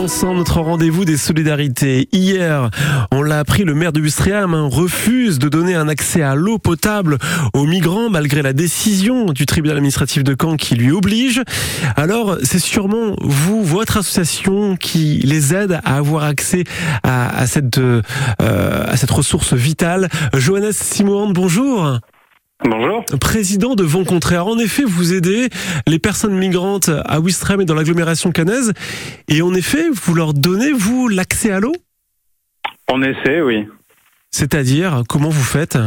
Notre rendez-vous des solidarités. Hier, on l'a appris, le maire de Bustréam hein, refuse de donner un accès à l'eau potable aux migrants malgré la décision du tribunal administratif de Caen qui lui oblige. Alors, c'est sûrement vous, votre association, qui les aide à avoir accès à, cette, euh, à cette ressource vitale. Johannes Simon, bonjour. Bonjour. Président de Vent Contraire. En effet, vous aidez les personnes migrantes à Ouistreham et dans l'agglomération canaise. Et en effet, vous leur donnez, vous, l'accès à l'eau? On essaie, oui. C'est-à-dire, comment vous faites?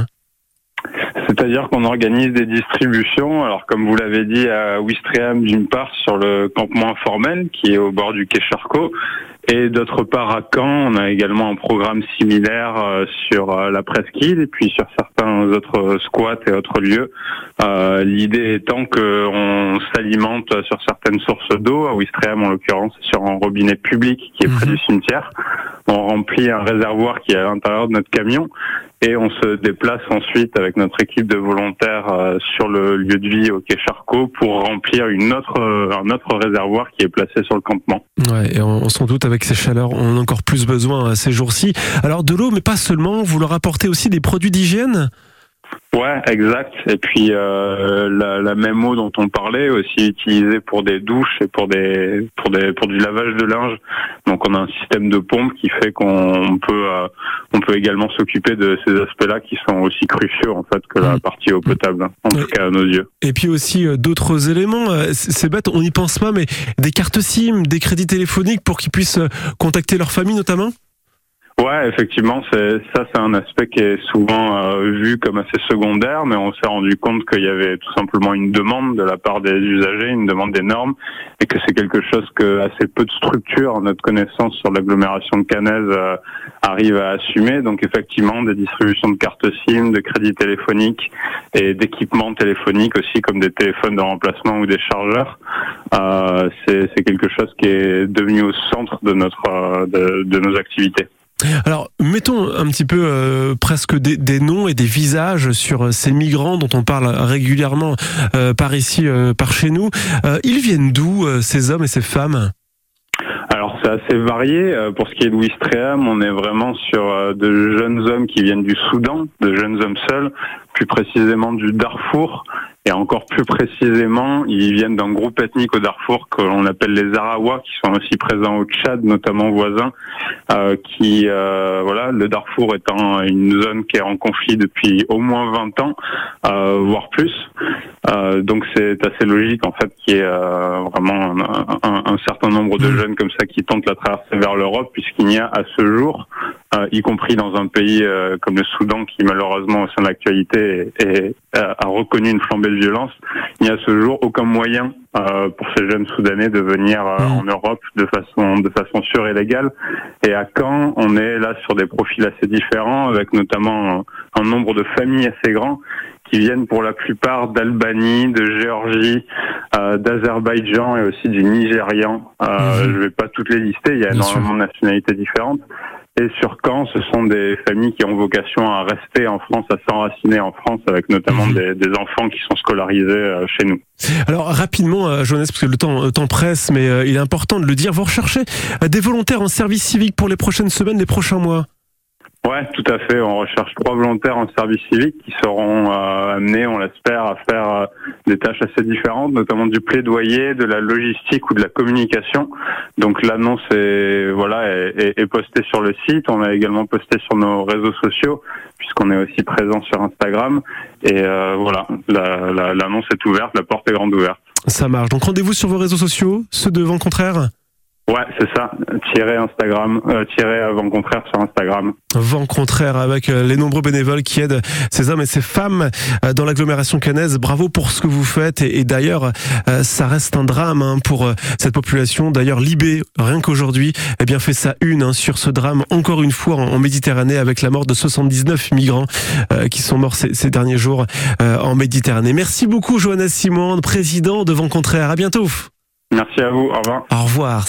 C'est-à-dire qu'on organise des distributions. Alors, comme vous l'avez dit, à Ouistreham, d'une part, sur le campement informel, qui est au bord du quai Charcot, et d'autre part, à Caen, on a également un programme similaire euh, sur euh, la presqu'île et puis sur certains autres squats et autres lieux. Euh, L'idée étant qu'on s'alimente sur certaines sources d'eau, à Ouistreham en l'occurrence, sur un robinet public qui est près mhm. du cimetière. On remplit un réservoir qui est à l'intérieur de notre camion et on se déplace ensuite avec notre équipe de volontaires euh, sur le lieu de vie au Quai Charcot pour remplir euh, un autre réservoir qui est placé sur le campement. Ouais, et sans doute avec ces chaleurs, on a encore plus besoin euh, ces jours-ci. Alors de l'eau, mais pas seulement, vous leur apportez aussi des produits d'hygiène? Ouais, exact. Et puis euh, la, la, même eau dont on parlait aussi utilisée pour des douches et pour des pour des pour du lavage de linge. Donc on a un système de pompe qui fait qu'on peut euh, on peut également s'occuper de ces aspects-là qui sont aussi cruciaux en fait que la mmh. partie eau potable, en tout cas à nos yeux. Et puis aussi euh, d'autres éléments. Euh, c'est bête, on n'y pense pas, mais des cartes SIM, des crédits téléphoniques pour qu'ils puissent contacter leur famille notamment? Ouais, effectivement, c'est ça, c'est un aspect qui est souvent euh, vu comme assez secondaire, mais on s'est rendu compte qu'il y avait tout simplement une demande de la part des usagers, une demande des normes, et que c'est quelque chose que assez peu de structures, notre connaissance sur l'agglomération de Canaise, euh, arrive à assumer. Donc effectivement, des distributions de cartes SIM, de crédits téléphoniques et d'équipements téléphoniques aussi, comme des téléphones de remplacement ou des chargeurs, euh, c'est quelque chose qui est devenu au centre de notre euh, de nos activités. Alors, mettons un petit peu euh, presque des, noms et des visages sur euh, ces migrants dont on parle régulièrement euh, par ici, par chez nous. ils viennent d'où, ces hommes et ces femmes? Alors c'est assez varié. Pour ce qui est de Ouistreham, on est vraiment sur de jeunes hommes qui viennent du Soudan, de jeunes hommes seuls, plus précisément du Darfour, et encore plus précisément, ils viennent d'un groupe ethnique au Darfour que l'on appelle les Arawa, qui sont aussi présents au Tchad, notamment voisins. Euh, qui, euh, voilà, le Darfour étant une zone qui est en conflit depuis au moins 20 ans, euh, voire plus. Euh, donc c'est assez logique en fait qu'il y ait euh, vraiment un, un, certain nombre de mmh. jeunes comme ça qui tentent la traversée vers l'Europe, puisqu'il n'y a à ce jour, y compris dans un pays comme le Soudan, qui malheureusement au sein de l'actualité a reconnu une flambée violence, il n'y a ce jour aucun moyen euh, pour ces jeunes Soudanais de venir euh, mmh. en Europe de façon de façon sûre et légale. Et à Caen, on est là sur des profils assez différents, avec notamment un, nombre de familles assez grand qui viennent pour la plupart d'Albanie, de Géorgie, euh, d'Azerbaïdjan et aussi du Nigérian. Euh, mmh. Je vais pas toutes les lister, il y a énormément de nationalités différentes. Et sur Caen, ce sont des familles qui ont vocation à rester en France, à s'enraciner en France, avec notamment mhm. des, enfants qui sont scolarisés euh, chez nous. Alors rapidement, euh, Jonas, parce que le temps, temps presse, mais euh, il est important de le dire, vous recherchez des volontaires en service civique pour les prochaines semaines, les prochains mois? Ouais, tout à fait. On recherche trois volontaires en service civique qui seront euh, amenés, on l'espère, à faire euh, des tâches assez différentes, notamment du plaidoyer, de la logistique ou de la communication. Donc l'annonce est voilà est, est, postée sur le site. On a également posté sur nos réseaux sociaux puisqu'on est aussi présent sur Instagram. Et euh, voilà, l'annonce est ouverte, la porte est grande ouverte. Ça marche. Donc rendez-vous sur vos réseaux sociaux, ceux de Vent Contraire? Ouais, c'est ça. Tirer Instagram, euh, tirer vent contraire sur Instagram. Vent contraire avec euh, les nombreux bénévoles qui aident ces hommes et ces femmes euh, dans l'agglomération canaise. Bravo pour ce que vous faites et, d'ailleurs, ça reste un drame hein, pour cette population. D'ailleurs, Libé, rien qu'aujourd'hui, eh bien fait sa une hein, sur ce drame encore une fois en, Méditerranée avec la mort de 79 migrants qui sont morts ces, ces derniers jours en Méditerranée. Merci beaucoup, Johannes Simon, président de Vent contraire. À bientôt. Merci à vous. Au revoir. Au revoir.